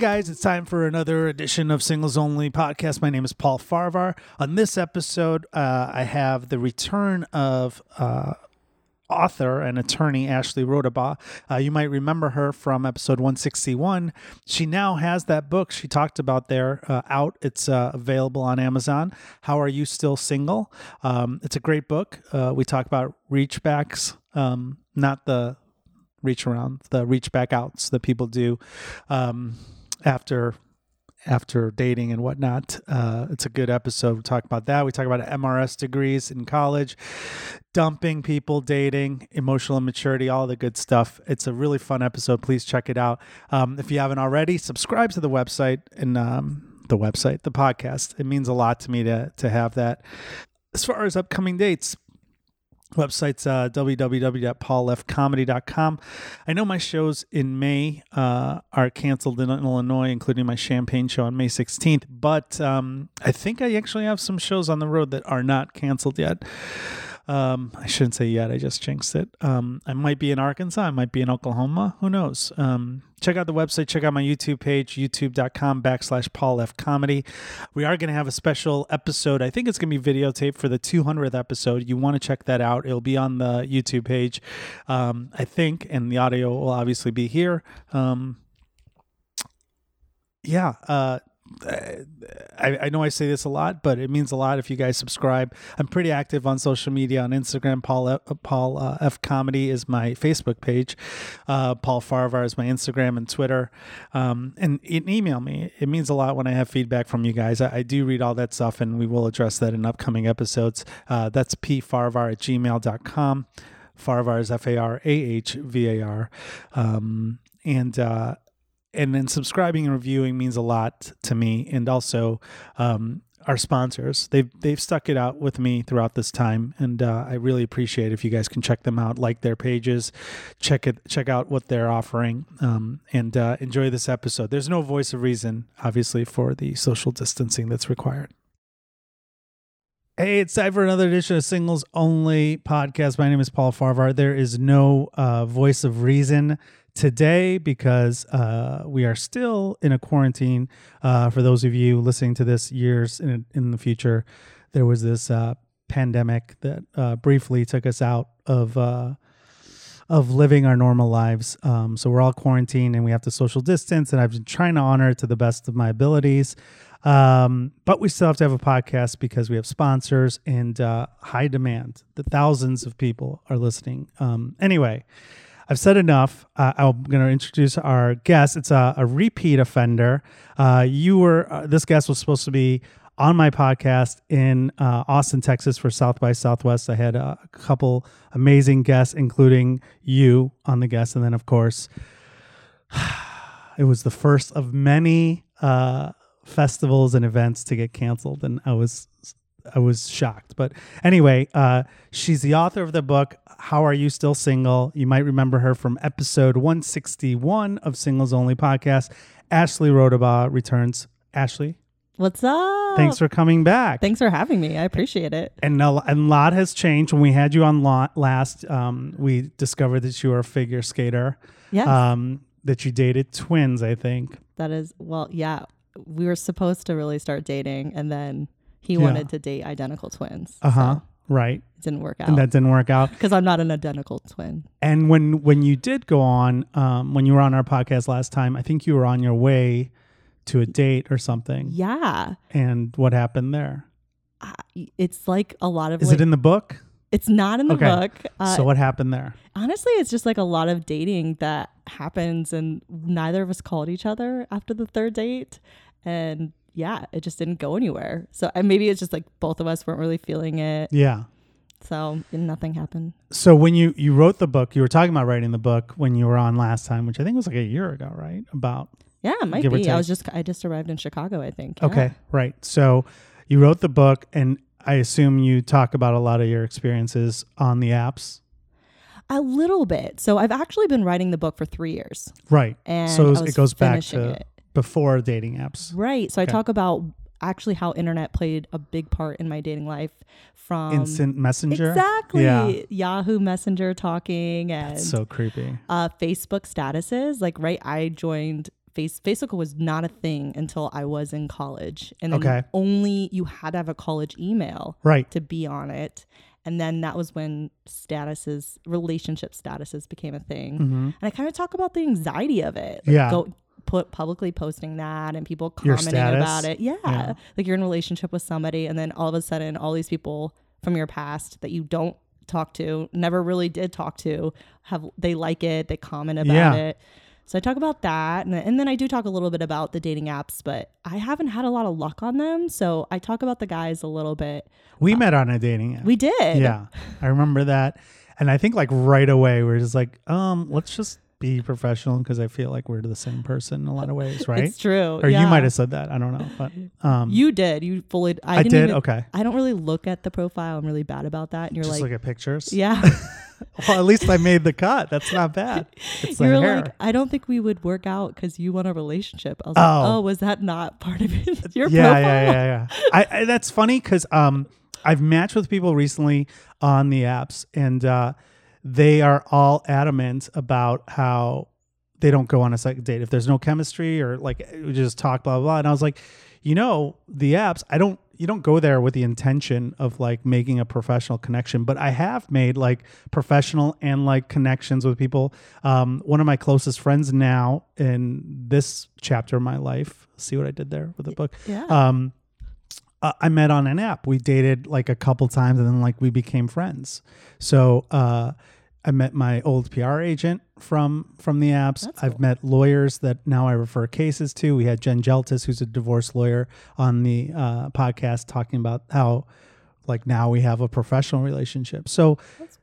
guys, it's time for another edition of Singles Only Podcast. My name is Paul Farahvar. On this episode, uh, I have the return of uh, author and attorney Ashley Rodabaugh. Uh, you might remember her from episode 161. She now has that book she talked about there uh, out. It's uh, available on Amazon. How Are You Still Single? Um, it's a great book. Uh, we talk about reachbacks, um, not the reach around, the reach back outs that people do um, after after dating and whatnot. Uh, it's a good episode. We talk about that. We talk about MRS degrees in college, dumping people, dating, emotional immaturity, all the good stuff. It's a really fun episode. Please check it out. Um, if you haven't already, subscribe to the website and um, the website, the podcast. It means a lot to me to to have that. As far as upcoming dates, website's uh, www.paulfcomedy.com. I know my shows in May uh, are canceled in Illinois, including my Champaign show on May 16th, but um, I think I actually have some shows on the road that are not canceled yet. Um, I shouldn't say yet. I just jinxed it. Um, I might be in Arkansas. I might be in Oklahoma. Who knows? Um, check out the website. Check out my YouTube page, youtube.com backslash Paul F Comedy. We are going to have a special episode. I think it's going to be videotaped for the 200th episode. You want to check that out. It'll be on the YouTube page, um, I think, and the audio will obviously be here. Um, yeah, uh, I, I know I say this a lot, but it means a lot if you guys subscribe. I'm pretty active on social media on Instagram. Paul F, Paul uh, F Comedy is my Facebook page. Uh, Paul Farahvar is my Instagram and Twitter. Um, and, and, email me. It means a lot when I have feedback from you guys. I, I do read all that stuff, and we will address that in upcoming episodes. Uh, that's pfarahvar at gmail.com. Farahvar is F A R A H V A R. Um, and uh, and then subscribing and reviewing means a lot to me and also um, our sponsors they've they've stuck it out with me throughout this time and uh, i really appreciate if you guys can check them out like their pages check it check out what they're offering um, and uh, enjoy this episode there's no voice of reason obviously for the social distancing that's required Hey, it's time for another edition of Singles Only Podcast. My name is Paul Farahvar. There is no uh, voice of reason today because uh, we are still in a quarantine. Uh, for those of you listening to this years in, in the future, there was this uh, pandemic that uh, briefly took us out of uh, of living our normal lives. Um, so we're all quarantined and we have to social distance, and I've been trying to honor it to the best of my abilities. Um, but we still have to have a podcast because we have sponsors and uh, high demand. The thousands of people are listening. Um, anyway, I've said enough. Uh, I'm going to introduce our guest. It's a, a repeat offender. Uh, you were uh, this guest was supposed to be on my podcast in uh, Austin, Texas for South by Southwest. I had a couple amazing guests, including you on the guest, and then of course, it was the first of many uh, festivals and events to get canceled, and I was I was shocked. But anyway, uh, she's the author of the book how Are You Still Single? You might remember her from episode 161 of Singles Only Podcast. Ashley Rodabaugh returns. Ashley, What's up? Thanks for coming back. Thanks for having me. I appreciate it. And a, and a lot has changed. When we had you on last, um, we discovered that you were a figure skater. Yeah. Um, that you dated twins, I think. That is, well, yeah. We were supposed to really start dating, and then he yeah. wanted to date identical twins. Uh huh. So. Right. It didn't work out. And that didn't work out. Because I'm not an identical twin. And when when you did go on, um, when you were on our podcast last time, I think you were on your way to a date or something. Yeah. And what happened there? Uh, it's like a lot of. Is like, it in the book? It's not in the okay. book. Uh, so what happened there? Honestly, it's just like a lot of dating that happens, and neither of us called each other after the third date, and yeah, it just didn't go anywhere. So and maybe it's just like both of us weren't really feeling it. Yeah. So nothing happened. So when you you wrote the book, you were talking about writing the book when you were on last time, which I think was like a year ago, right? About yeah, it might be. I was just I just arrived in Chicago, I think. Yeah. Okay, right. So you wrote the book, and I assume you talk about a lot of your experiences on the apps. A little bit. So I've actually been writing the book for three years. Right. And so it goes back to it before dating apps. Right. So okay. I talk about actually how internet played a big part in my dating life from instant messenger exactly yeah. yahoo messenger talking and That's so creepy uh, facebook statuses like right i joined face Facebook was not a thing until I was in college, and then Okay. only you had to have a college email Right. to be on it. And then that was when statuses, relationship statuses became a thing. hmm And I kind of talk about the anxiety of it. Like, Yeah. Go put publicly posting that and people commenting about it. Yeah. Yeah. Like you're in a relationship with somebody and then all of a sudden all these people from your past that you don't talk to, never really did talk to, have they like it, they comment about Yeah. it. So I talk about that and then, and then I do talk a little bit about the dating apps, but I haven't had a lot of luck on them. So I talk about the guys a little bit. We met on a dating app. We did. yeah, I remember that, and I think like right away we are just like, um, let's just be professional because I feel like we're the same person in a lot of ways, right? It's true. or you might have said that. I don't know, but um, You did. You fully. I, I didn't did. even- okay, I don't really look at the profile. I'm really bad about that. And you're just like, look at pictures. yeah. Well, at least I made the cut. That's not bad. It's the you're hair. like, I don't think we would work out because you want a relationship. I was Oh. like, oh, was that not part of it? Your yeah, profile? yeah, yeah, yeah. I, I that's funny because um, I've matched with people recently on the apps, and uh, they are all adamant about how they don't go on a second date if there's no chemistry or like we just talk blah blah. blah. And I was like, you know, the apps, I don't. You don't go there with the intention of like making a professional connection, but I have made like professional and like connections with people. Um, one of my closest friends now in this chapter of my life. See what I did there with the book Yeah. um uh, I met on an app. We dated like a couple times and then like we became friends. So uh I met my old PR agent from from the apps. That's I've cool. met lawyers that now I refer cases to. We had Jen Geltis, who's a divorce lawyer, on the uh, podcast talking about how like now we have a professional relationship. So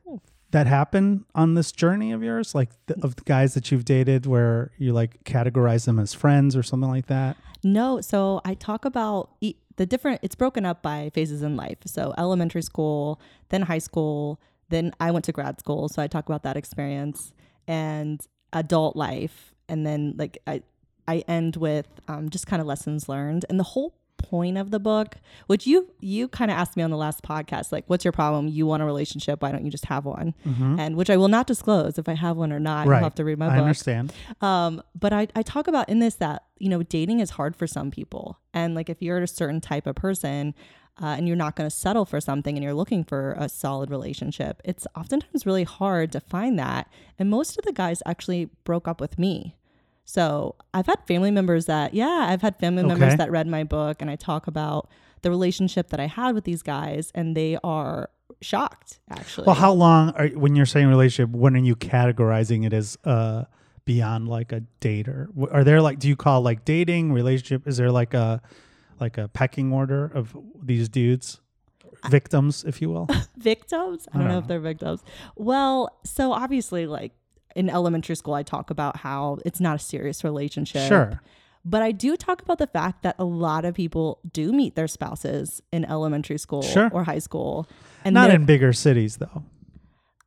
cool. that happened on this journey of yours, like the, of the guys that you've dated, where you like categorize them as friends or something like that. No, so I talk about e- the different. It's broken up by phases in life. So elementary school, then high school, then I went to grad school. So I talk about that experience and adult life, and then like I I end with um, just kind of lessons learned. And the whole point of the book, which you you kind of asked me on the last podcast, like, what's your problem? You want a relationship? Why don't you just have one? And which I will not disclose if I have one or not. right. You'll have to read my I book. I understand. Um, but I, I talk about in this that, you know, dating is hard for some people. And like if you're a certain type of person uh, and you're not going to settle for something and you're looking for a solid relationship, it's oftentimes really hard to find that. And most of the guys actually broke up with me. So I've had family members that, yeah, I've had family Okay. members that read my book and I talk about the relationship that I had with these guys and they are shocked actually. Well, how long are when you're saying relationship? When are you categorizing it as uh beyond like a date or are there like do you call like dating relationship? Is there like a like a pecking order of these dudes, victims, if you will? victims. I I don't know don't if they're victims. Well, so obviously, like in elementary school, I talk about how it's not a serious relationship. Sure. But I do talk about the fact that a lot of people do meet their spouses in elementary school Sure. or high school. And Not in bigger cities though.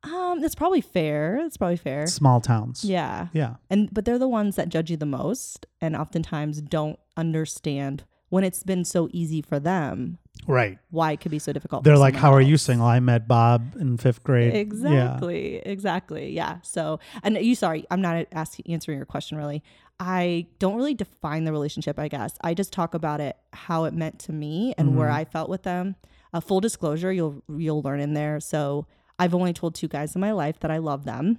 um that's probably fair. That's probably fair. Small towns. Yeah. Yeah. And but they're the ones that judge you the most and oftentimes don't understand when it's been so easy for them Right. why it could be so difficult. They're like, "How are you single?" I met Bob in fifth grade. Yeah. Exactly. Exactly. Yeah. So, and you, sorry, I'm not asking, answering your question really. I don't really define the relationship, I guess. I just talk about it, how it meant to me and where Mhm. I felt with them. A full disclosure, you'll, you'll learn in there. So I've only told two guys in my life that I love them.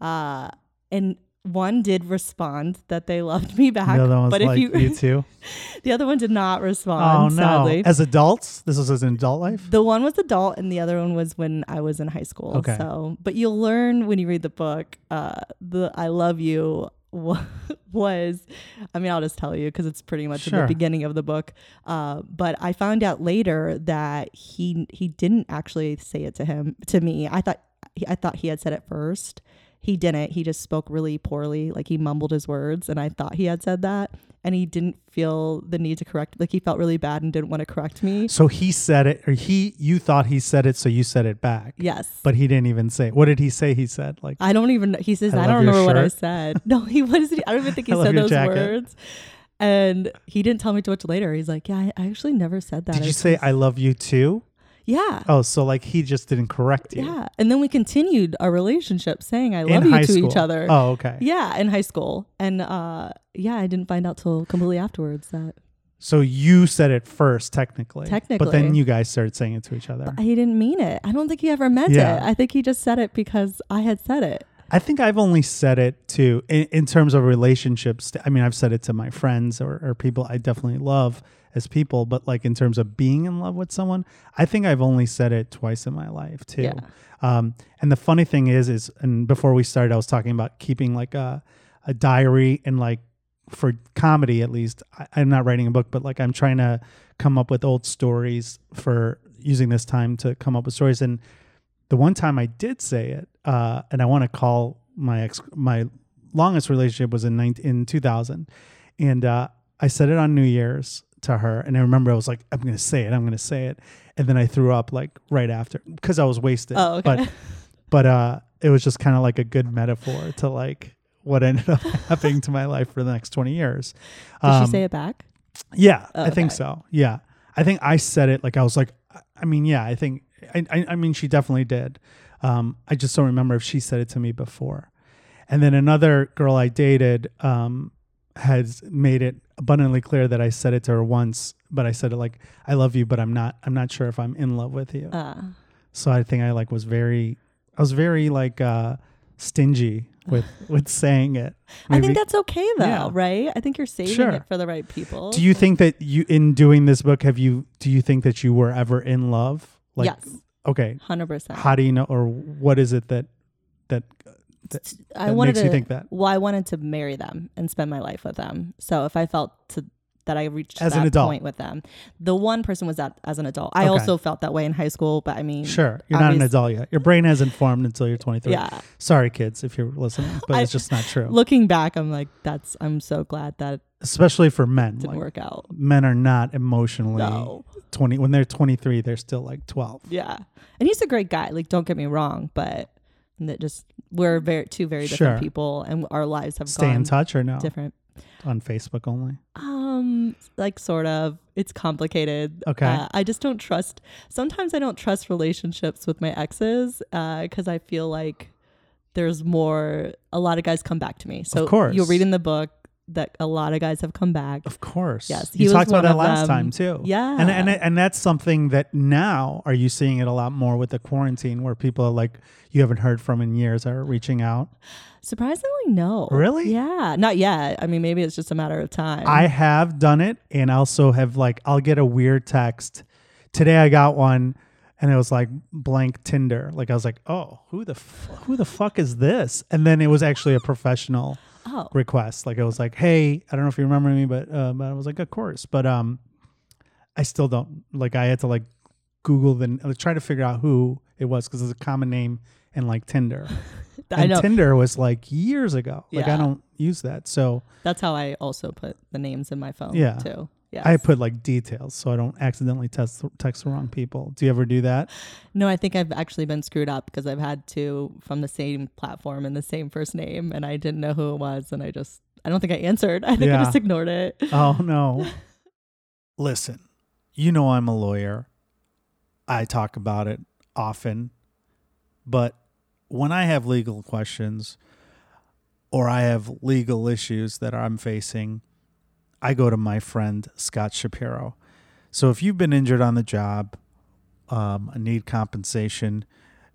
Uh, and one did respond that they loved me back, The other one was but like if you, you too. the other one did not respond. oh no! Sadly, As adults, this was as an adult life. the one was adult, and the other one was when I was in high school. Okay. So, but you'll learn when you read the book. Uh, the "I love you" was, I mean, I'll just tell you because it's pretty much Sure. the beginning of the book. Uh, but I found out later that he he didn't actually say it to him to me. I thought I thought he had said it first. He didn't. He just spoke really poorly. Like he mumbled his words, and I thought he had said that. And he didn't feel the need to correct. Like he felt really bad and didn't want to correct me. So he said it, or he you thought he said it, so you said it back. Yes. But he didn't even say. What did he say? He said like, I don't even. He says I I, don't remember what I said. No, he what is he? I don't even think he said those jacket. words. And he didn't tell me too much later. He's like, yeah, I I actually never said that. "Did I you say I love you too?" Yeah. Oh, so like he just didn't correct you. Yeah. And then we continued our relationship saying I In love you high to school. each other. Oh, okay. Yeah, in high school. And uh yeah, I didn't find out till completely afterwards that So you said it first, technically. Technically. But then you guys started saying it to each other. he didn't mean it. I don't think he ever meant Yeah. it. I think he just said it because I had said it. I think I've only said it to in, in terms of relationships. I mean, I've said it to my friends or, or people I definitely love as people, but like in terms of being in love with someone, I think I've only said it twice in my life too. Yeah. Um, and the funny thing is, is and before we started, I was talking about keeping like a a diary and like for comedy at least. I, I'm not writing a book, but like I'm trying to come up with old stories for using this time to come up with stories and the one time I did say it, uh, and I want to call my ex my longest relationship was in 19, in 2000, and uh, I said it on New Year's to her, and I remember I was like, I'm gonna say it, I'm gonna say it, and then I threw up like right after because I was wasted. Oh, okay. But but uh, it was just kind of like a good metaphor to like what ended up happening to my life for the next 20 years. Did Um, she say it back? yeah, Oh, I think so. Yeah, I think I said it like I was like, I mean, yeah, I think I, I, I mean, she definitely did. Um, I just don't remember if she said it to me before. And then another girl I dated um, has made it abundantly clear that I said it to her once, but I said it like, "I love you," but I'm not. I'm not sure if I'm in love with you. Uh, so I think I like was very, I was very like uh, stingy with with saying it. I think that's okay though, Yeah. right? I think you're saving Sure. it for the right people. Do you think that you in doing this book have you do you think that you were ever in love? Like yes, okay, hundred percent. how do you know or what is it that that that, I that wanted makes to you think that? Well, I wanted to marry them and spend my life with them. So if I felt to that I reached As that an adult. point with them, the one person was that as an adult. I Okay. also felt that way in high school, but I mean, Sure, you're not an adult yet. Your brain hasn't formed until you're 23. yeah. Sorry, kids, if you're listening, but I- it's just not true. Looking back, I'm like, that's. I'm so glad that Especially for men. didn't Like, work out. men are not emotionally No. 20 when they're 23. They're still like 12. Yeah, and he's a great guy. Like, don't get me wrong, but that just we're very two very different Sure. people, and our lives have Stay in touch or no? different. On Facebook only. Um, like sort of. It's complicated. Okay. Uh, I just don't trust. Sometimes I don't trust relationships with my exes because I feel like there's more. A lot of guys come back to me. So course. you'll read in the book that a lot of guys have come back. Of course. Yes, he You talked about that last them. time too. Yeah. And and and that's something that now are you seeing it a lot more with the quarantine where people are like you haven't heard from in years are reaching out. Surprisingly, no. Really? Yeah. Not yet. I mean, maybe it's just a matter of time. I have done it and also have like I'll get a weird text. Today I got one and it was like blank Tinder. Like I was like, "Oh, who the f- who the fuck is this?" And then it was actually a professional oh. request. Like it was like, "Hey, I don't know if you remember me, but uh, but I was like, "Of course." But um I still don't like I had to like Google the like, try to figure out who it was because it's a common name in like Tinder. I and know. Tinder was like years ago. Like I don't use that. So That's how I also put the names in my phone Yeah. too. Yeah. I put like details so I don't accidentally text text the wrong people. Do you ever do that? No, I think I've actually been screwed up because I've had two from the same platform and the same first name, and I didn't know who it was, and I just I don't think I answered. I think Yeah. I just ignored it. Oh no. Listen, you know I'm a lawyer. I talk about it often. But when I have legal questions or I have legal issues that I'm facing, I go to my friend Scott Shapiro. So if you've been injured on the job, um, need compensation,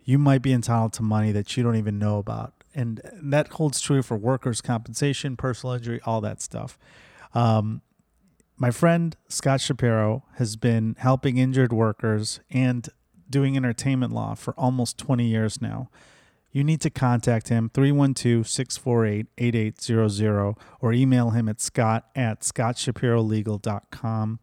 you might be entitled to money that you don't even know about. And that holds true for workers' compensation, personal injury, all that stuff. Um, my friend Scott Shapiro has been helping injured workers and doing entertainment law for almost 20 years now. You need to contact him 312 648 8800 or email him at scott at scottshapirolegal.com.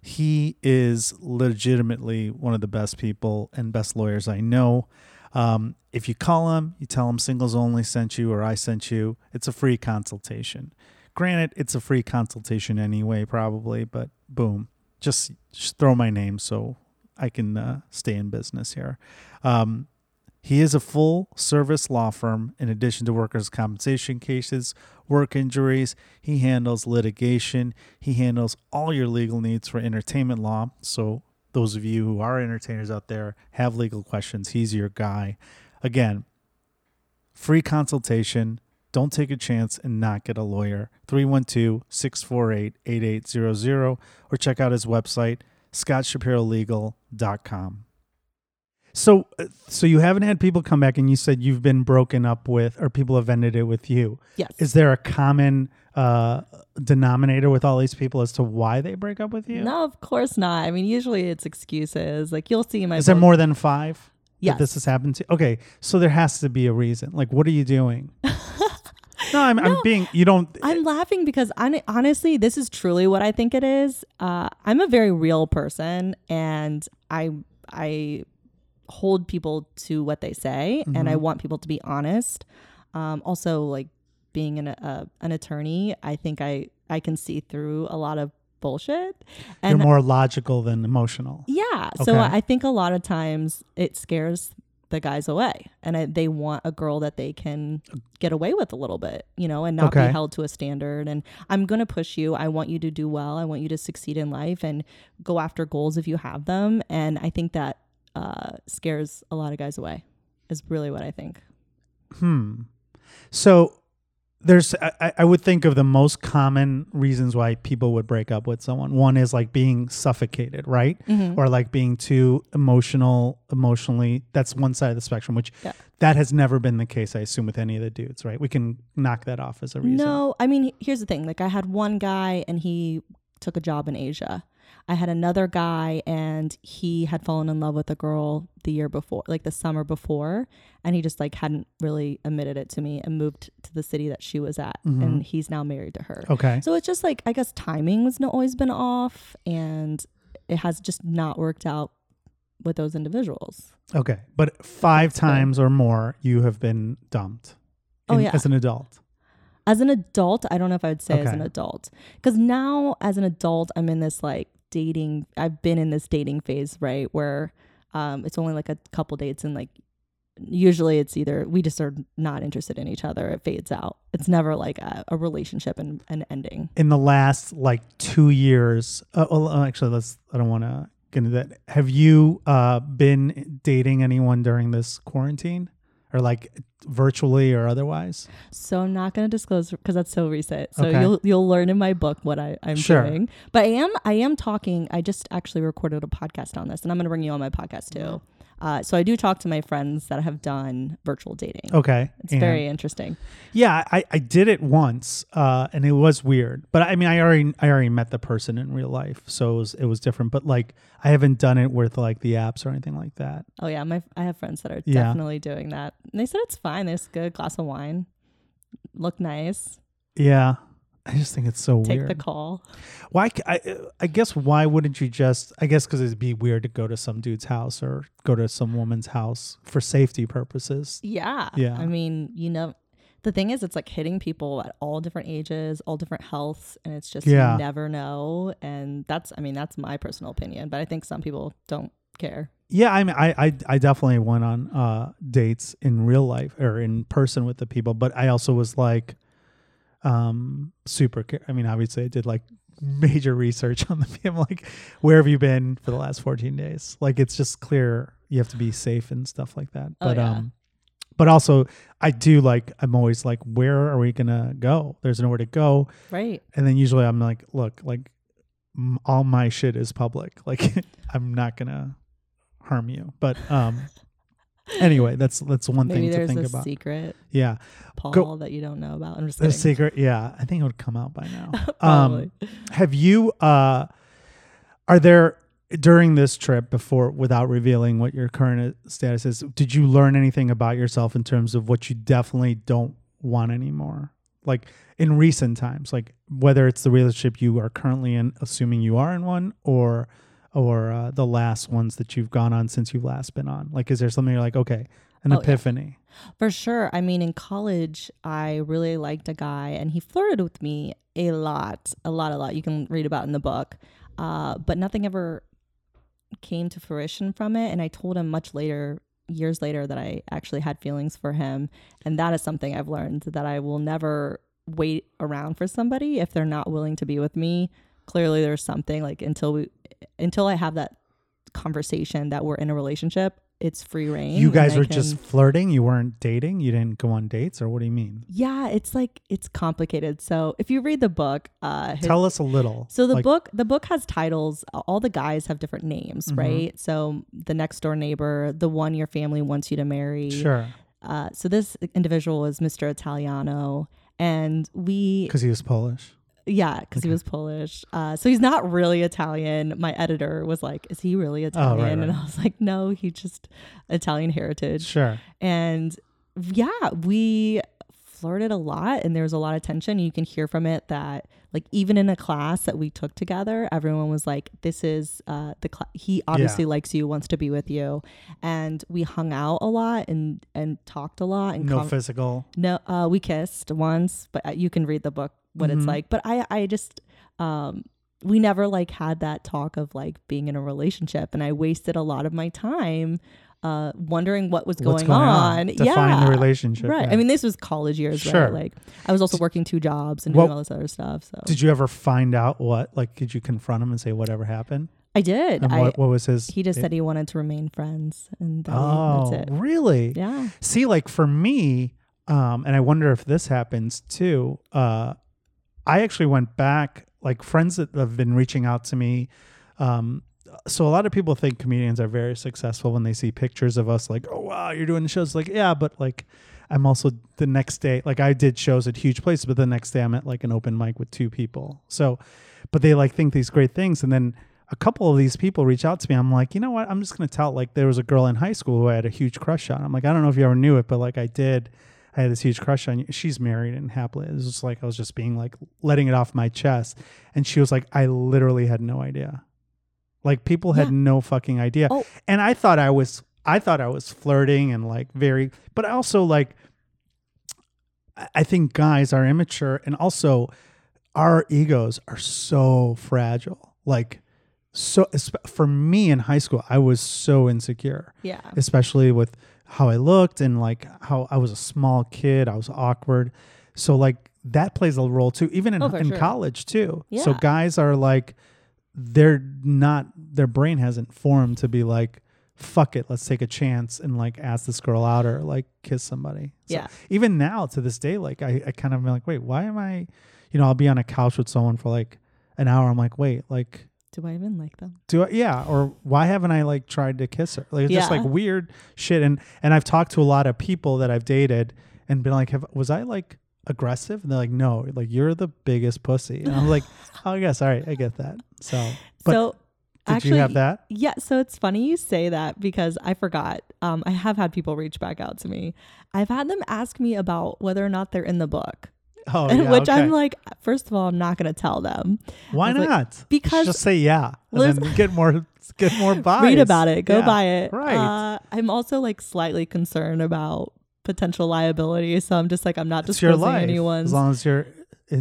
He is legitimately one of the best people and best lawyers I know. Um, if you call him, you tell him singles only sent you or I sent you, it's a free consultation. Granted, it's a free consultation anyway, probably, but boom, just, just throw my name so I can uh, stay in business here. Um, he is a full service law firm in addition to workers' compensation cases, work injuries. He handles litigation. He handles all your legal needs for entertainment law. So those of you who are entertainers out there have legal questions, he's your guy. Again, free consultation. Don't take a chance and not get a lawyer. 312 648 8800 or check out his website, scottshapirolegal.com. So, uh, so you haven't had people come back and you said you've been broken up with, or people have ended it with you. Yes. Is there a common uh, denominator with all these people as to why they break up with you? No, of course not. I mean, usually it's excuses. Like you'll see my Is there more than five? That this has happened to. Okay, so there has to be a reason. Like, what are you doing? no, I'm, I'm being. You don't. I'm laughing because hon- honestly, this is truly what I think it is. Uh, I'm a very real person, and I I hold people to what they say, and I want people to be honest. Um, also, like being an uh, an attorney, I think I I can see through a lot of bullshit. You're And more logical than emotional. yeah, so I think a lot of times it scares the guys away, and I, they want a girl that they can get away with a little bit, you know, and not Okay. be held to a standard. And I'm gonna push you. I want you to do well. I want you to succeed in life and go after goals if you have them. And I think that uh, scares a lot of guys away. Is really what I think. Hmm. So there's I, I- would think of the most common reasons why people would break up with someone. One is like being suffocated, right? Mm-hmm. Or like being too emotional, emotionally. That's one side of the spectrum, which Yeah. that has never been the case, I assume, with any of the dudes, right? We can knock that off as a reason. No, I mean, here's the thing. Like, I had one guy and he took a job in Asia. I had another guy and he had fallen in love with a girl the year before, like the summer before, and he just like hadn't really admitted it to me and moved to the city that she was at, mm-hmm. and he's now married to her. Okay. So it's just like I guess timing was not always been off, and it has just not worked out with those individuals. Okay. But five times or more you have been dumped Oh, yeah. as an adult. as an adult i don't know if i would say as an adult because now as an adult i'm in this like dating i've been in this dating phase right where um it's only like a couple dates and like usually it's either we just are not interested in each other it fades out. It's never like a, a relationship and an ending. In the last like two years uh, well, uh, actually let's i don't want to get into that. Have you uh been dating anyone during this quarantine or like virtually or otherwise? So i'm not going to disclose because that's so recent. So Okay. you'll you'll learn in my book what I, i'm Sure. doing. But i am i am talking i just actually recorded a podcast on this and i'm going to bring you on my podcast too mm-hmm. Uh, so i do talk to my friends that have done virtual dating okay It's and- very interesting. yeah i i did it once uh and it was weird but i mean i already i already met the person in real life so it was it was different but like i haven't done it with like the apps or anything like that Oh yeah, my I have friends that are Yeah. definitely doing that. And they said it's fine. There's a good glass of wine, look nice, yeah i just think it's so take weird Take the call. Why? I, I guess why wouldn't you just? I guess because it'd be weird to go to some dude's house or go to some woman's house for safety purposes. Yeah, Yeah. I mean, you know, the thing is, it's like hitting people at all different ages, all different healths, and it's just Yeah. you never know. And that's, I mean, that's my personal opinion. But I think some people don't care. Yeah, I mean, I, I, I definitely went on uh, dates in real life or in person with the people, but I also was like, um, super. I mean, obviously, I did like major research on the people. Like, where have you been for the last fourteen days? Like, it's just clear you have to be safe and stuff like that. Oh, But yeah. um, but also, I do like. I'm always like, where are we gonna go? There's nowhere to go. Right. And then usually I'm like, look, like m- all my shit is public. Like I'm not gonna harm you. But um, anyway, that's that's one Maybe thing to think a about. secret Yeah, Paul that you don't know about. I'm just the secret. Yeah, I think it would come out by now. Probably. um, have you? Uh, are there during this trip before, without revealing what your current status is? Did you learn anything about yourself in terms of what you definitely don't want anymore? Like in recent times, like whether it's the relationship you are currently in, assuming you are in one, or or uh, the last ones that you've gone on since you've last been on. Like, is there something you're like, okay, an Oh, yeah. epiphany? For sure. I mean, in college, I really liked a guy and he flirted with me a lot, a lot, a lot. You can read about in the book. Uh, but nothing ever came to fruition from it. And I told him much later, years later, that I actually had feelings for him. And that is something I've learned that I will never wait around for somebody if they're not willing to be with me. Clearly, there's something like until we, until I have that conversation that we're in a relationship. It's free reign. You guys were can- just flirting. You weren't dating. You didn't go on dates, or what do you mean? yeah. It's like it's complicated. So if you read the book, uh, his- Tell us a little. So the Like, book the book has titles. All the guys have different names, Mhm. right? So the next door neighbor, the one your family wants you to marry. Sure, Uh, so this individual is Mr. Italiano, and we because he was Polish. Yeah, because he was Polish. Uh, so he's not really Italian. My editor was like, "Is he really Italian?" Oh, right, And. I was like, "No, he just Italian heritage." Sure. And yeah, we flirted a lot and there was a lot of tension. You can hear from it that like even in a class that we took together, everyone was like, this is uh the cl- he obviously likes you, wants to be with you. And we hung out a lot and and talked a lot and No physical. no uh we kissed once, but uh, you can read the book what Mhm. it's like. But I I just um we never like had that talk of like being in a relationship and I wasted a lot of my time uh wondering what was going, going on. Define yeah. the relationship. Right. yeah. I mean, this was college years, Sure. right? Like, I was also working two jobs and doing all this other stuff. So did you ever find out what? Like, did you confront him and say whatever happened? I did. And I what, what was his? he just it- said he wanted to remain friends, and that, Oh, that's it. really? Yeah. See, like for me, um, and I wonder if this happens too. Uh, I actually went back, like friends that have been reaching out to me. Um, so a lot of people think comedians are very successful when they see pictures of us, like, oh wow, you're doing shows. Like, yeah, but like, I'm also the next day, like I did shows at huge places, but the next day I'm at like an open mic with two people. So, but they like think these great things, and then a couple of these people reach out to me. I'm like, you know what? I'm just gonna tell. Like, there was a girl in high school who I had a huge crush on. I'm like, I don't know if you ever knew it, but like I did. I had this huge crush on you. She's married and happily. It was just like I was just being like letting it off my chest. And she was like, I literally had no idea. Like people had Yeah. no fucking idea. Oh. And I thought I was I thought I was flirting and like very but also like I- I think guys are immature and also our egos are so fragile. Like so for me in high school, I was so insecure Yeah. especially with how I looked and like how I was a small kid. I was awkward. So like that plays a role too, even in, Oh, in sure. college too. Yeah. So guys are like, they're not, their brain hasn't formed to be like, fuck it, let's take a chance and like ask this girl out or like kiss somebody. So Yeah. even now to this day, like I, I kind of am like, wait, why am I, you know, I'll be on a couch with someone for like an hour. I'm like, wait, like, Do I even like them? do I, yeah, or why haven't I like tried to kiss her? Like it's just like weird shit. And and I've talked to a lot of people that I've dated and been like, have was I like aggressive? And they're like, no, like you're the biggest pussy. And I'm like, oh yes, all right, I get that. So, but so did actually, you have that? Yeah, so it's funny you say that because I forgot. Um, I have had people reach back out to me. I've had them ask me about whether or not they're in the book, Oh, yeah, which okay. I'm like, first of all, I'm not going to tell them. why was like, not? Because- just say yeah, and Liz- then get more get more buys. Read about it, go Yeah, buy it. Right. Uh, I'm also like slightly concerned about potential liability, so I'm just like, I'm not it's disclosing life anyone's. as long as you're.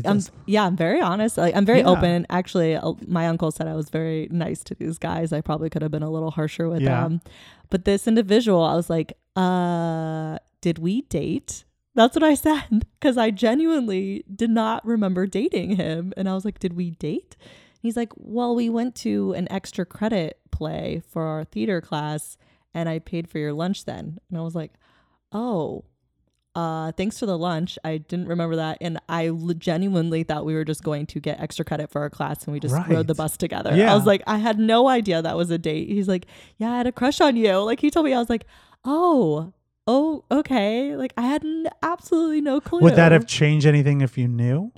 I'm, just- yeah, I'm very honest. Like, I'm very Yeah. open. Actually, uh, my uncle said I was very nice to these guys. I probably could have been a little harsher with Yeah. them. But this individual, I was like, uh, did we date? That's what I said because I genuinely did not remember dating him. And I was like, did we date? He's like, well, we went to an extra credit play for our theater class and I paid for your lunch then. And I was like, oh, uh, thanks for the lunch. I didn't remember that. And I genuinely thought we were just going to get extra credit for our class and we just rode the bus together. Yeah. I was like, I had no idea that was a date. He's like, yeah, I had a crush on you. Like he told me, I was like, oh, oh, okay. Like I had n- absolutely no clue. would that have changed anything if you knew?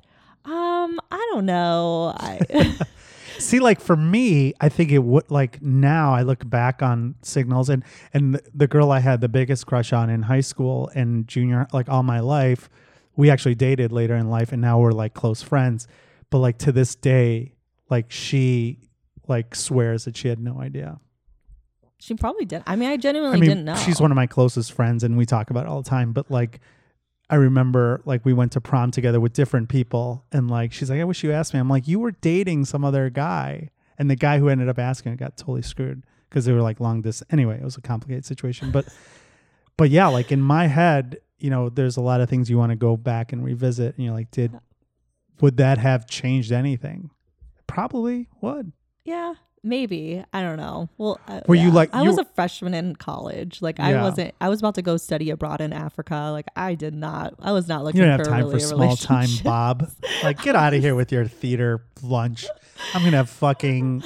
Um, I don't know. I See, like for me, I think it would like now I look back on signals and and the, girl I had the biggest crush on in high school and junior like all my life, we actually dated later in life and now we're like close friends. But like to this day, like she like swears that she had no idea. she probably did. I mean, I genuinely I mean, didn't know. she's one of my closest friends and we talk about it all the time, but like I remember like we went to prom together with different people and like she's like, I wish you asked me. I'm like, you were dating some other guy. And the guy who ended up asking got totally screwed because they were like long distance. Anyway, it was a complicated situation. But but yeah, like in my head, you know, there's a lot of things you want to go back and revisit and you're like, did would that have changed anything? Probably would. Yeah. Maybe I don't know. Well, uh, Were you like- I you was a freshman in college. Like I wasn't. I was about to go study abroad in Africa. Like I did not. I was not looking You don't have for time really for small time. Bob. Like, get out of here with your theater lunch. I'm gonna have fucking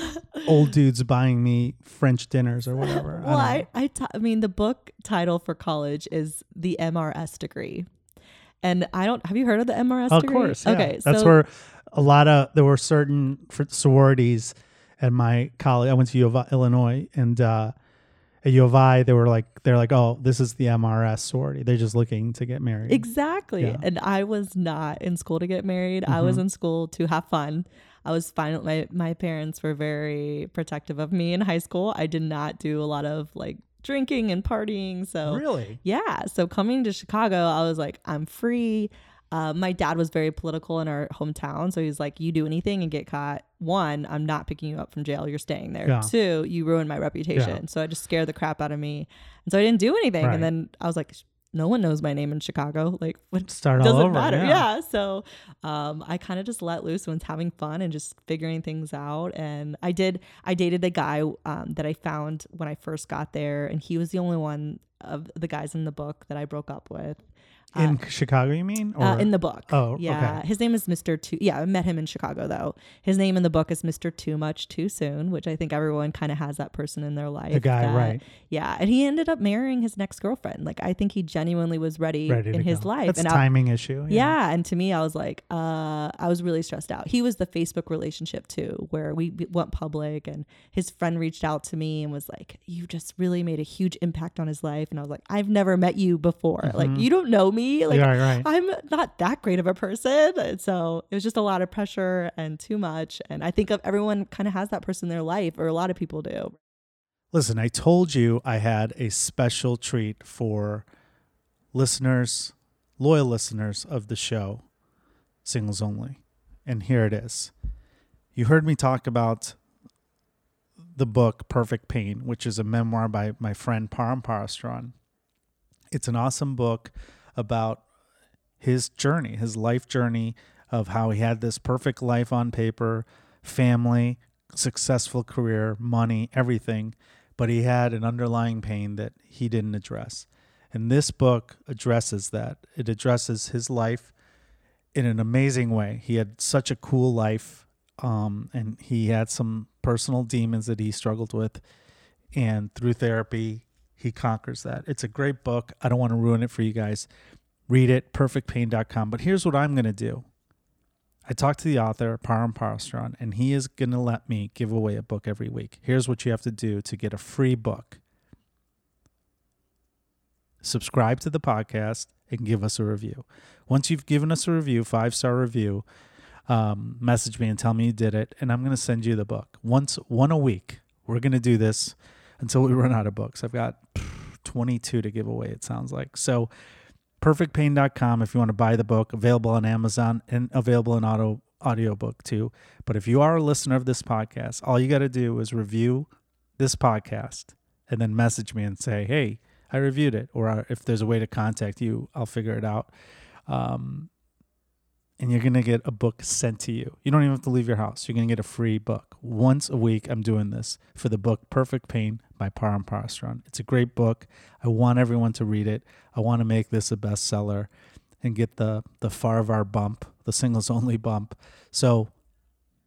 old dudes buying me French dinners or whatever. Well, I, I. I, mean, the book title for college is the MRS degree. And I don't, have you heard of the MRS of degree? course. Yeah. Okay. that's so, where a lot of there were certain sororities at my college. I went to U of I, Illinois, and uh, at U of I, they were like, they're like, oh, this is the MRS sorority. They're just looking to get married. Exactly. Yeah. And I was not in school to get married. I was Mhm. in school to have fun. I was fine. My, my parents were very protective of me in high school. I did not do a lot of like drinking and partying. So, really? yeah. So coming to Chicago, I was like, I'm free. Uh, my dad was very political in our hometown. So he's like, you do anything and get caught. One, I'm not picking you up from jail. You're staying there. Yeah. Two, you ruin my reputation. So I just scared the crap out of me. And so I didn't do anything. Right. And then I was like, no one knows my name in Chicago. Like, what Start doesn't over. matter. Yeah. Yeah. So um, I kind of just let loose when it's having fun and just figuring things out. And I did, I dated the guy um, that I found when I first got there. And he was the only one of the guys in the book that I broke up with. In Chicago, you mean? Or Uh, in the book. Oh, yeah. okay. His name is Mr. Too. Yeah, I met him in Chicago though. His name in the book is Mr. Too Much Too Soon, which I think everyone kind of has that person in their life. the guy, that- right? Yeah, and he ended up marrying his next girlfriend. Like I think he genuinely was ready, Ready in his go. life. That's and a I- timing issue. yeah, and to me, I was like, uh, I was really stressed out. He was the Facebook relationship too, where we we went public, and his friend reached out to me and was like, "You just really made a huge impact on his life." And I was like, "I've never met you before. Like, Mhm. you don't know me. Like, yeah, right. I'm not that great of a person." And so it was just a lot of pressure and too much. And I think of everyone kind of has that person in their life, or a lot of people do. Listen, I told you I had a special treat for listeners, loyal listeners of the show, Singles Only. And here it is. You heard me talk about the book Perfect Pain, which is a memoir by my friend Param Parastron. It's an awesome book about his journey, his life journey of how he had this perfect life on paper, family, successful career, money, everything, but he had an underlying pain that he didn't address. And this book addresses that. It addresses his life in an amazing way. He had such a cool life, um, and he had some personal demons that he struggled with. And through therapy, he conquers that. It's a great book. I don't want to ruin it for you guys. Read it, perfectpain.com. But here's what I'm going to do. I talked to the author, Param Parastron, and he is going to let me give away a book every week. Here's what you have to do to get a free book subscribe to the podcast and give us a review. Once you've given us a review, five star review, um, message me and tell me you did it, and I'm going to send you the book. Once, one a week. We're going to do this until we run out of books. I've got 22 to give away, it sounds like. So, perfectpain.com if you want to buy the book, available on Amazon and available in auto audiobook too. But if you are a listener of this podcast, all you got to do is review this podcast and then message me and say, "Hey, I reviewed it," or if there's a way to contact you, I'll figure it out. Um, and you're gonna get a book sent to you. You don't even have to leave your house. You're gonna get a free book once a week. I'm doing this for the book "Perfect Pain" by Param Parastron. It's a great book. I want everyone to read it. I want to make this a bestseller and get the the Farahvar bump, the singles only bump. So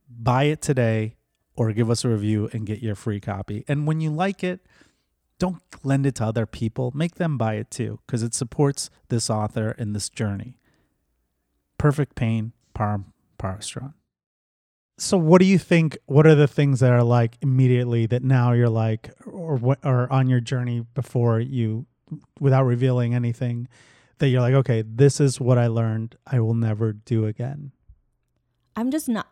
buy it today or give us a review and get your free copy. And when you like it, don't lend it to other people. Make them buy it too because it supports this author and this journey. Perfect Pain, Param Parastron. So, what do you think? What are the things that are like immediately that now you're like, or what are on your journey before you, without revealing anything, that you're like, okay, this is what I learned. I will never do again. I'm just not.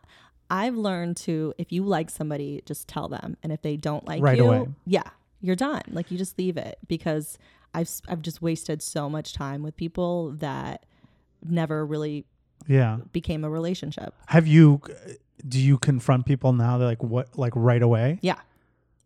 I've learned to if you like somebody, just tell them, and if they don't like Right you, away. yeah, you're done. Like you just leave it because I've I've just wasted so much time with people that never really Yeah. became a relationship. Have you? Do you confront people now? They're like, what? Like right away? Yeah,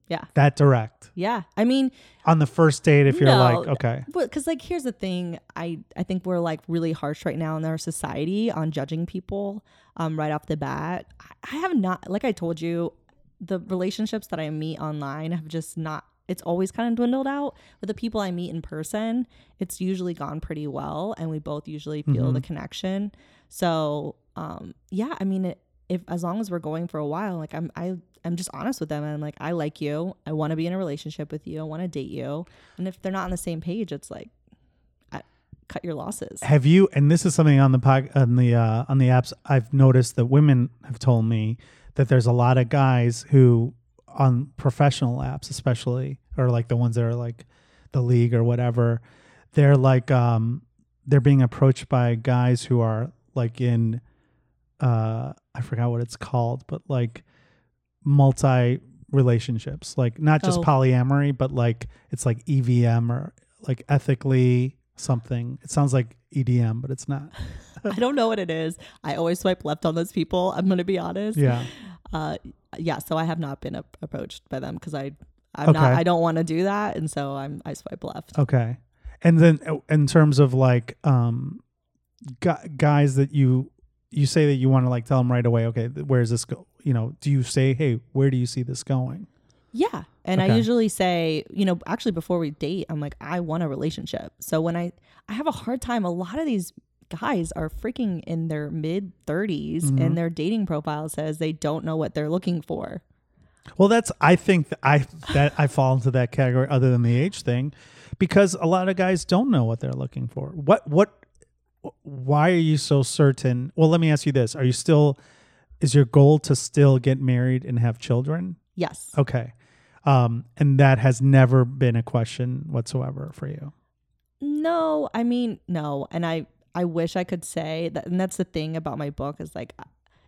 yeah, That direct yeah. I mean, on the first date. If you're No, like, okay, because like here's the thing, I I think we're like really harsh right now in our society on judging people um, right off the bat. I, have not, like I told you, the relationships that I meet online have just not it's always kind of dwindled out. But the people I meet in person, it's usually gone pretty well and we both usually feel Mhm. the connection. So, um yeah, I mean if as long as we're going for a while, like I'm I I'm just honest with them and I'm like I like you. I want to be in a relationship with you. I want to date you. And if they're not on the same page, it's like I, cut your losses. Have you? And this is something on the pod, on the uh, on the apps. I've noticed that women have told me that there's a lot of guys who on professional apps, especially, or like the ones that are like the league or whatever, they're like um they're being approached by guys who are like in uh I forgot what it's called, but like multi relationships, like not just Oh. polyamory, but like it's like ENM or like ethically something. It sounds like EDM, but it's not. I don't know what it is. I always swipe left on those people. I'm going to be honest. Yeah. Uh, yeah. So I have not been ap- approached by them because I, I'm not. Okay. I don't want to do that, and so I'm. I swipe left. Okay. And then uh, in terms of like um guys that you you say that you want to like tell them right away, okay, where's this go? You know, do you say, "Hey, where do you see this going?" Yeah. And Okay. I usually say, you know, actually before we date, I'm like, I want a relationship. So when I, I have a hard time. A lot of these guys are freaking in their mid 30s, Mhm. and their dating profile says they don't know what they're looking for. Well, that's I think that I that I fall into that category other than the age thing because a lot of guys don't know what they're looking for. What what why are you so certain? Well, let me ask you this. Are you still is your goal to still get married and have children? Yes. Okay. Um and that has never been a question whatsoever for you. No, I mean, no. And I I wish I could say that and that's the thing about my book is like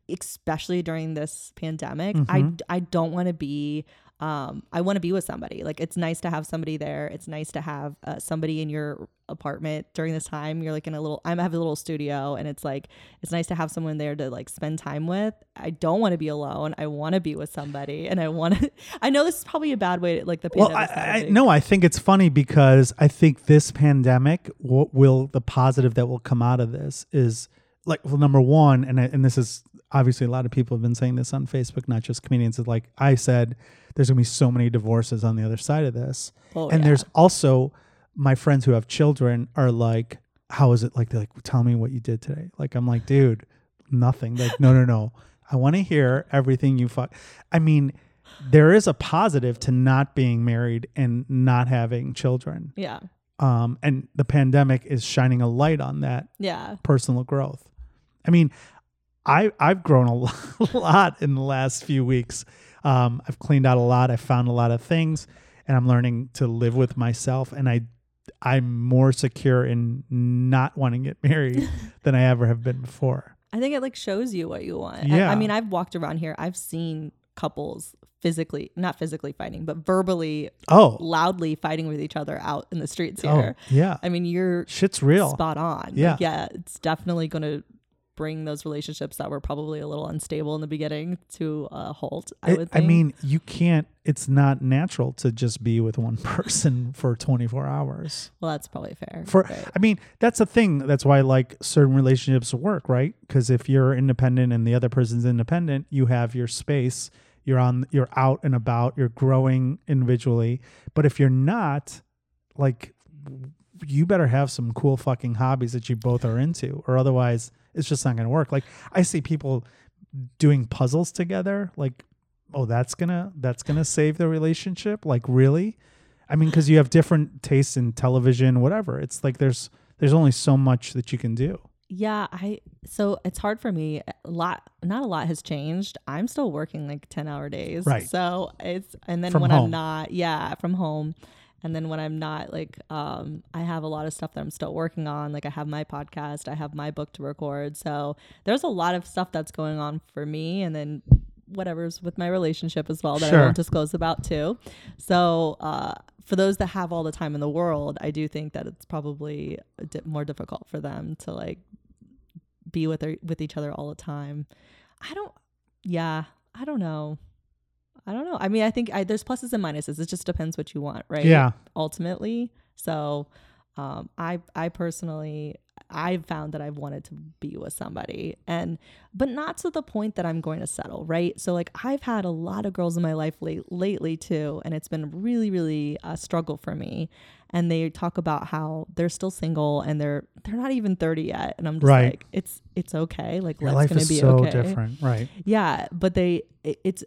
especially during this pandemic, I Mhm. I don't want to be um I want to be with somebody. Like it's nice to have somebody there. It's nice to have uh, somebody in your apartment during this time. You're like in a little I have a little studio and it's like it's nice to have someone there to like spend time with. I don't want to be alone. I want to be with somebody and I want to I know this is probably a bad way to like the Well, pandemic I, I no, I think it's funny because I think this pandemic, what will the positive that will come out of this is like, well, number one, and I, and this is obviously a lot of people have been saying this on Facebook, not just comedians. Is like I said, there's gonna be so many divorces on the other side of this, Oh, and yeah. there's also my friends who have children are like, how is it like? They're like, tell me what you did today. Like I'm like, dude, nothing. Like no, no, no. I want to hear everything you fuck. I mean, there is a positive to not being married and not having children. Yeah. Um, and the pandemic is shining a light on that Yeah. personal growth. I mean, I I've grown a lot in the last few weeks. Um, I've cleaned out a lot. I found a lot of things, and I'm learning to live with myself. And I I'm more secure in not wanting to get married than I ever have been before. I think it like shows you what you want. I- Yeah. I, mean, I've walked around here. I've seen couples physically, not physically fighting, but verbally, Oh, loudly fighting with each other out in the streets oh, here. yeah, I mean, you're shit's real. spot on. Like, Yeah. yeah. It's definitely going to bring those relationships that were probably a little unstable in the beginning to a halt. I It- would I mean, you can't. It's not natural to just be with one person for 24 hours. well, that's probably fair. For but- I mean, that's the thing. That's why like certain relationships work, right? Because if you're independent and the other person's independent, you have your space. You're on. You're out and about. You're growing individually. But if you're not, like, you better have some cool fucking hobbies that you both are into, or otherwise, it's just not going to work. Like I see people doing puzzles together. Like, oh, that's gonna that's gonna save the relationship. Like, really? I mean, because you have different tastes in television, whatever. It's like there's there's only so much that you can do. Yeah, I so it's hard for me. A lot, not a lot has changed. I'm still working like ten hour days, Right. So it's and then From when home. I'm not, yeah, from home, and then when I'm not, like, um, I have a lot of stuff that I'm still working on. Like I have my podcast, I have my book to record. So there's a lot of stuff that's going on for me, and then whatever's with my relationship as well that Sure. I won't disclose about too. So uh, for those that have all the time in the world, I do think that it's probably a di- more difficult for them to like be with their, with each other all the time. I don't. Yeah, I don't know. I don't know. I mean, I think I, there's pluses and minuses. It just depends what you want, right? Yeah. Ultimately, so Um, I I personally I've found that I've wanted to be with somebody and but not to the point that I'm going to settle, right? So like I've had a lot of girls in my life late, lately too and it's been really really a struggle for me and they talk about how they're still single and they're they're not even 30 yet and I'm just Right. like it's it's okay like Your life's life going to is be so okay. different, right? Yeah, but they it, it's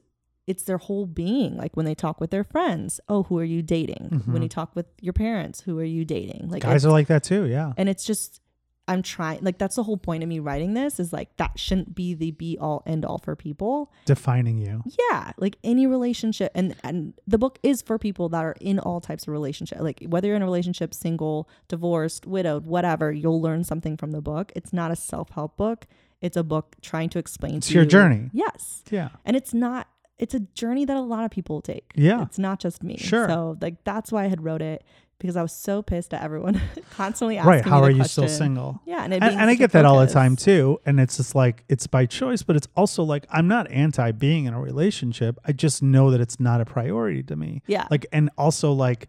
it's their whole being. Like when they talk with their friends, oh, who are you dating? When you talk with your parents, who are you dating? Like Mm-hmm. Guys are like that too, yeah. and it's just I'm trying like that's the whole point of me writing this is like that shouldn't be the be all end all for people. Defining you. Yeah, like any relationship and and the book is for people that are in all types of relationship. Like whether you're in a relationship, single, divorced, widowed, whatever, you'll learn something from the book. It's not a self-help book. It's a book trying to explain It's to your you- journey. Yes Yeah. and it's not it's a journey that a lot of people take Yeah. it's not just me Sure. so like that's why i had wrote it because i was so pissed at everyone constantly asking Right. How are you still single? yeah and, And, and I get that all the time too. And it's just like it's by choice, but it's also like I'm not anti being in a relationship. I just know that it's not a priority to me. yeah Like, and also like,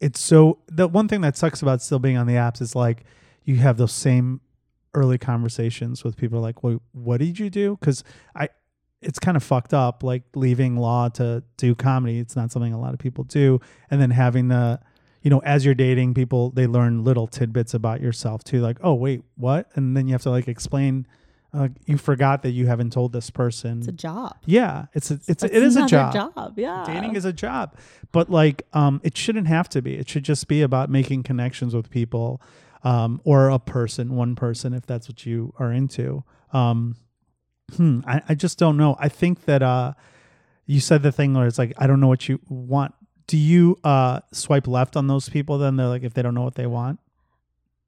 it's so the one thing that sucks about still being on the apps is like you have those same early conversations with people like, well, what did you do? Because I, it's kind of fucked up, like leaving law to do comedy. It's not something a lot of people do, and then having the, you know, as you're dating people, they learn little tidbits about yourself too. Like, oh wait, what? And then you have to like explain. Uh, you forgot that you haven't told this person. it's a job yeah, it's a, it's a, That's it is a another job yeah dating is a job but like um it shouldn't have to be it should just be about making connections with people um or a person one person if that's what you are into um hmm, I, I just don't know i think that uh you said the thing where it's like i don't know what you want do you uh swipe left on those people then they're like if they don't know what they want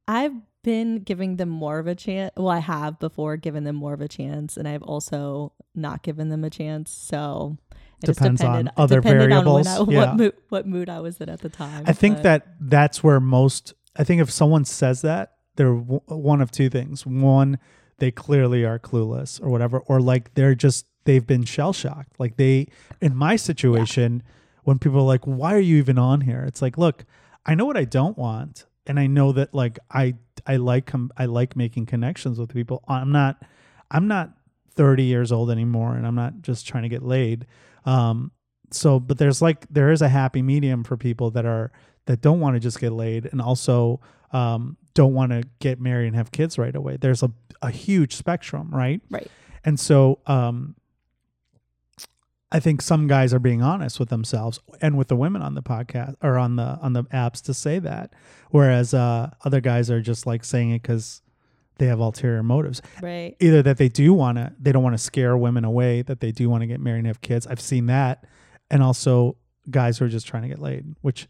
i've been giving them more of a chance well i have before given them more of a chance and i've also not given them a chance so it just Depends on depended, it other depended on variables, I, yeah. what, mood, what mood i was in at the time I think but- that that's where most. I think if someone says that, they're w- one of two things. One, they clearly are clueless or whatever, or like they're just they've been shell shocked. Like they, in my situation, when people are like, "Why are you even on here?" It's like, look, I know what I don't want, and I know that like I I like com- I like making connections with people. I'm not I'm not 30 years old anymore, and I'm not just trying to get laid. Um, so but there's like there is a happy medium for people that are that don't want to just get laid and also um, don't want to get married and have kids right away. There's a, a huge spectrum right? Right. And so um, i think some guys are being honest with themselves and with the women on the podcast or on the on the apps to say that. Whereas uh, other guys are just like saying it because they have ulterior motives. Right. Either that they do want to they don't want to scare women away that they do want to get married and have kids. I've seen that. And also guys who are just trying to get laid which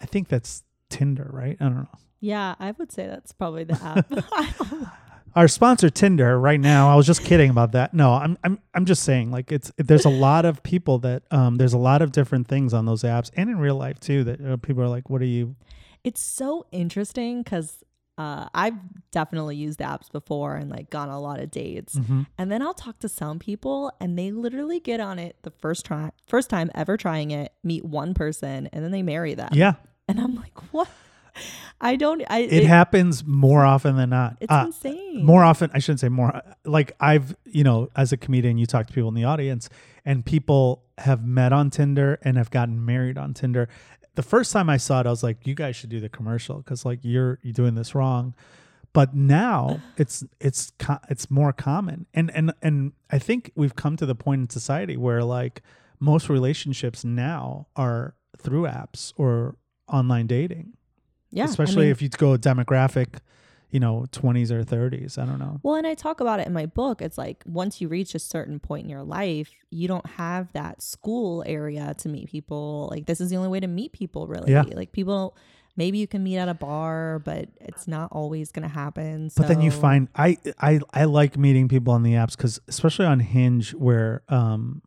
i think that's tinder right i don't know Yeah, I would say that's probably the app. Our sponsor tinder right now i was just kidding about that no i'm i'm, I'm just saying like it's there's a lot of people that um there's a lot of different things on those apps and in real life too that uh, people are like what are you it's so interesting because uh, I've definitely used apps before and like gone a lot of dates. Mhm. And then I'll talk to some people and they literally get on it the first try, first time ever trying it, meet one person, and then they marry them. yeah And I'm like, what? I don't. I. it, happens more often than not It's Uh, insane. more often i shouldn't say more like i've you know as a comedian you talk to people in the audience and people have met on tinder and have gotten married on tinder the first time i saw it i was like you guys should do the commercial because like you're you're doing this wrong but now it's it's it's more common and and and i think we've come to the point in society where like most relationships now are through apps or online dating yeah. I especially mean- if you go demographic you know 20s or 30s i don't know Well, and I talk about it in my book. It's like once you reach a certain point in your life, you don't have that school area to meet people. Like this is the only way to meet people, really. Yeah. Like people, maybe you can meet at a bar, but it's not always going to happen. but then you find i i i like meeting people on the apps because especially on hinge where um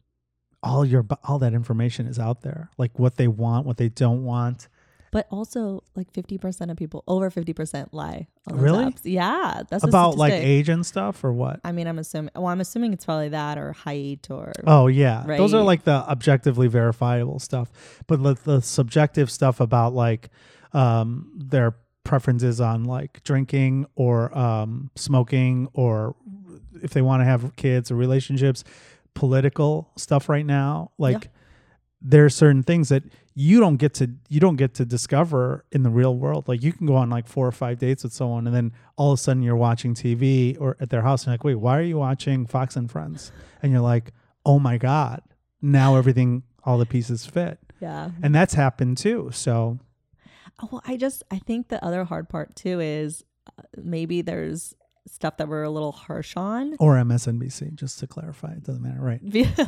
all your all that information is out there like what they want what they don't want but also like fifty percent of people, over fifty percent, lie. On those Really? apps. Yeah, that's a about like statistic. age and stuff or what I mean, I'm assuming. Well, I'm assuming it's probably that or height or. Oh yeah, those are Right. like the objectively verifiable stuff. But the, the subjective stuff about like um, their preferences on like drinking or um, smoking or if they want to have kids or relationships, political stuff right now. Like there are certain things that you don't get to you don't get to discover in the real world. Like you can go on like four or five dates with someone and then all of a sudden you're watching TV or at their house and you're like, wait, why are you watching Fox and Friends? And you're like, oh my God, now everything all the pieces fit. Yeah. And that's happened too. So Oh, well, I just I think the other hard part too is uh, maybe there's stuff that we're a little harsh on. or MSNBC, just to clarify. It doesn't matter, right?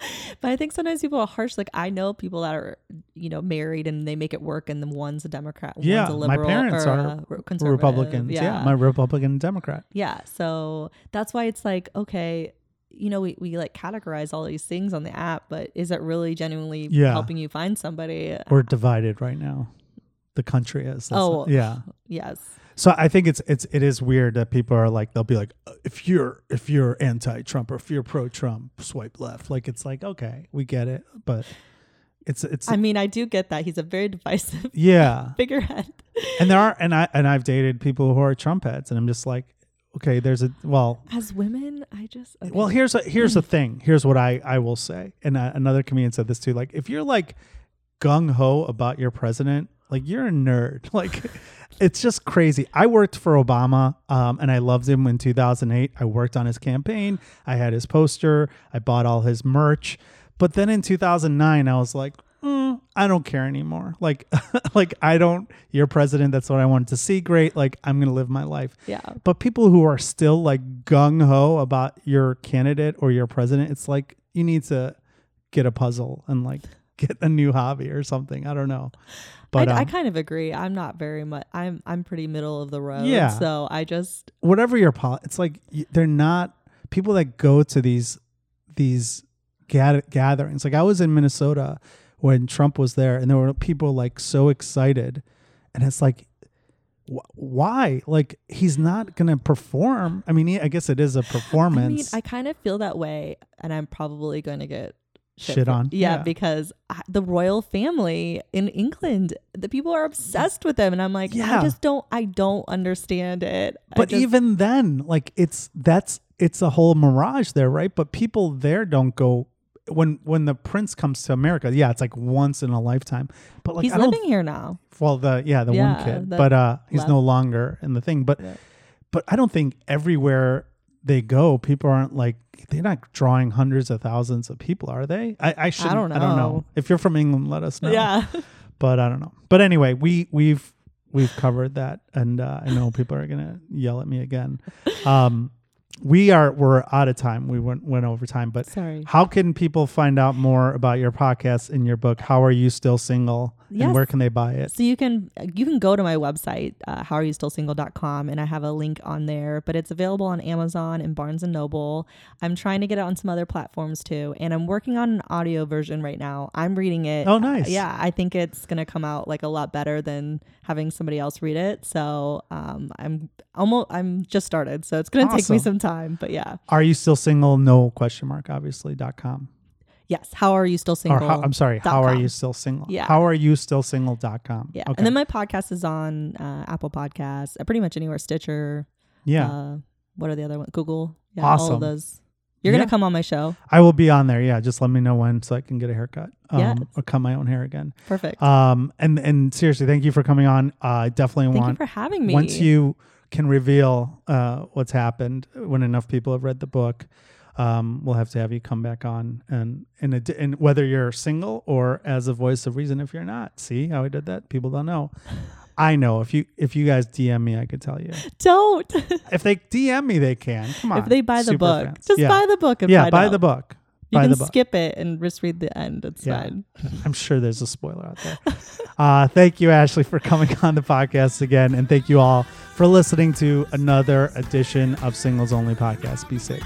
but I think sometimes people are harsh. Like I know people that are, you know, married and they make it work, and the one's a Democrat, Yeah, one's a my parents or are conservative. Republicans. Yeah. My Republican and Democrat. Yeah. So that's why it's like, okay, you know, we, we like categorize all these things on the app, but is it really genuinely Yeah. helping you find somebody? We're divided right now. The country is. That's- Oh. yeah. Yes. So I think it's it's it is weird that people are like they'll be like "Uh, if you're if you're anti-Trump or if you're pro-Trump, swipe left. Like it's like okay, we get it, but it's it's I mean, I do get that. He's a very divisive yeah. figurehead. And there are and I and I've dated people who are Trump heads, and I'm just like, okay, there's a well, As women, I just, okay. Well, here's a here's the thing. Here's what I I will say, and uh, another comedian said this too. Like, if you're like gung ho about your president, like you're a nerd. Like, it's just crazy. I worked for Obama, um, and I loved him in 2008. I worked on his campaign. I had his poster. I bought all his merch. But then in 2009, I was like. Mm, I don't care anymore. Like, like I don't. You're president. That's what I wanted to see. Great. Like, I'm gonna live my life. yeah. But people who are still like gung ho about your candidate or your president, it's like you need to get a puzzle and like get a new hobby or something. I don't know. But I, I um, kind of agree. I'm not very much. I'm I'm pretty middle of the road. Yeah. So I just whatever your pol, it's like y- they're not people that go to these these gatherings. Like I was in Minnesota when Trump was there, and there were people like so excited, and it's like. Why? Like he's not gonna perform. I mean, he, I guess it is a I mean, performance. I kind of feel that way, and I'm probably going to get Shit for- on? Yeah, Yeah. because I, the royal family in England, the people are obsessed with them, and I'm like, Yeah. I just don't, I don't understand it. But just- even then, like it's that's it's a whole mirage there, right? But people there don't go when when the prince comes to America. Yeah, it's like once in a lifetime. But like he's living here now. well the yeah the one kid, the but uh he's left. no longer in the thing. But Yeah. but I don't think everywhere they go, people aren't like they're not drawing hundreds of thousands of people, are they? I I should don't know. I don't know. know. If you're from England, let us know Yeah, but I don't know. But anyway, we we've we've covered that, and uh, I know people are gonna yell at me again. Um, we are we're out of time. We went went over time, but sorry. how can people find out more about your podcast and your book? How are you still single? And Yes. where can they buy it? So you can you can go to my website, uh, howareyoustillsingle.com, and I have a link on there. But it's available on Amazon and Barnes and Noble. I'm trying to get it on some other platforms too, and I'm working on an audio version right now. I'm reading it. Oh, nice. Uh, yeah, I think it's gonna come out like a lot better than having somebody else read it. So um, I'm almost I'm just started, so it's gonna take me some time. But yeah, Are you still single? No question mark. Obviously. dot com. yes. How are you still Or single? how, I'm sorry. How are you still single? Yeah. How are you still single? Dot com. Yeah, Okay. and then my podcast is on uh, Apple Podcasts, uh, pretty much anywhere, Stitcher. yeah. Uh, what are the other ones? Google. Yeah, Awesome. all of those. You're Yeah. gonna come on my show. I will be on there. Yeah. Just let me know when so I can get a haircut. Um, Yes. Or cut my own hair again. Perfect. Um, and and seriously, thank you for coming on. Uh, I definitely want. Thank you for having me. once you can reveal uh, what's happened when enough people have read the book. Um, we'll have to have you come back on and and, whether you're single or as a voice of reason if you're not. See how I did that? People don't know. I know if you if you guys DM me, I could tell you. don't. If they DM me, they can. Come on. if they buy the book, fans. just yeah. buy the book and yeah, buy out. the book. You buy can the book. skip it and just read the end. It's Yeah. fine. I'm sure there's a spoiler out there. uh, thank you, Ashley, for coming on the podcast again. And thank you all for listening to another edition of Singles Only Podcast. Be safe.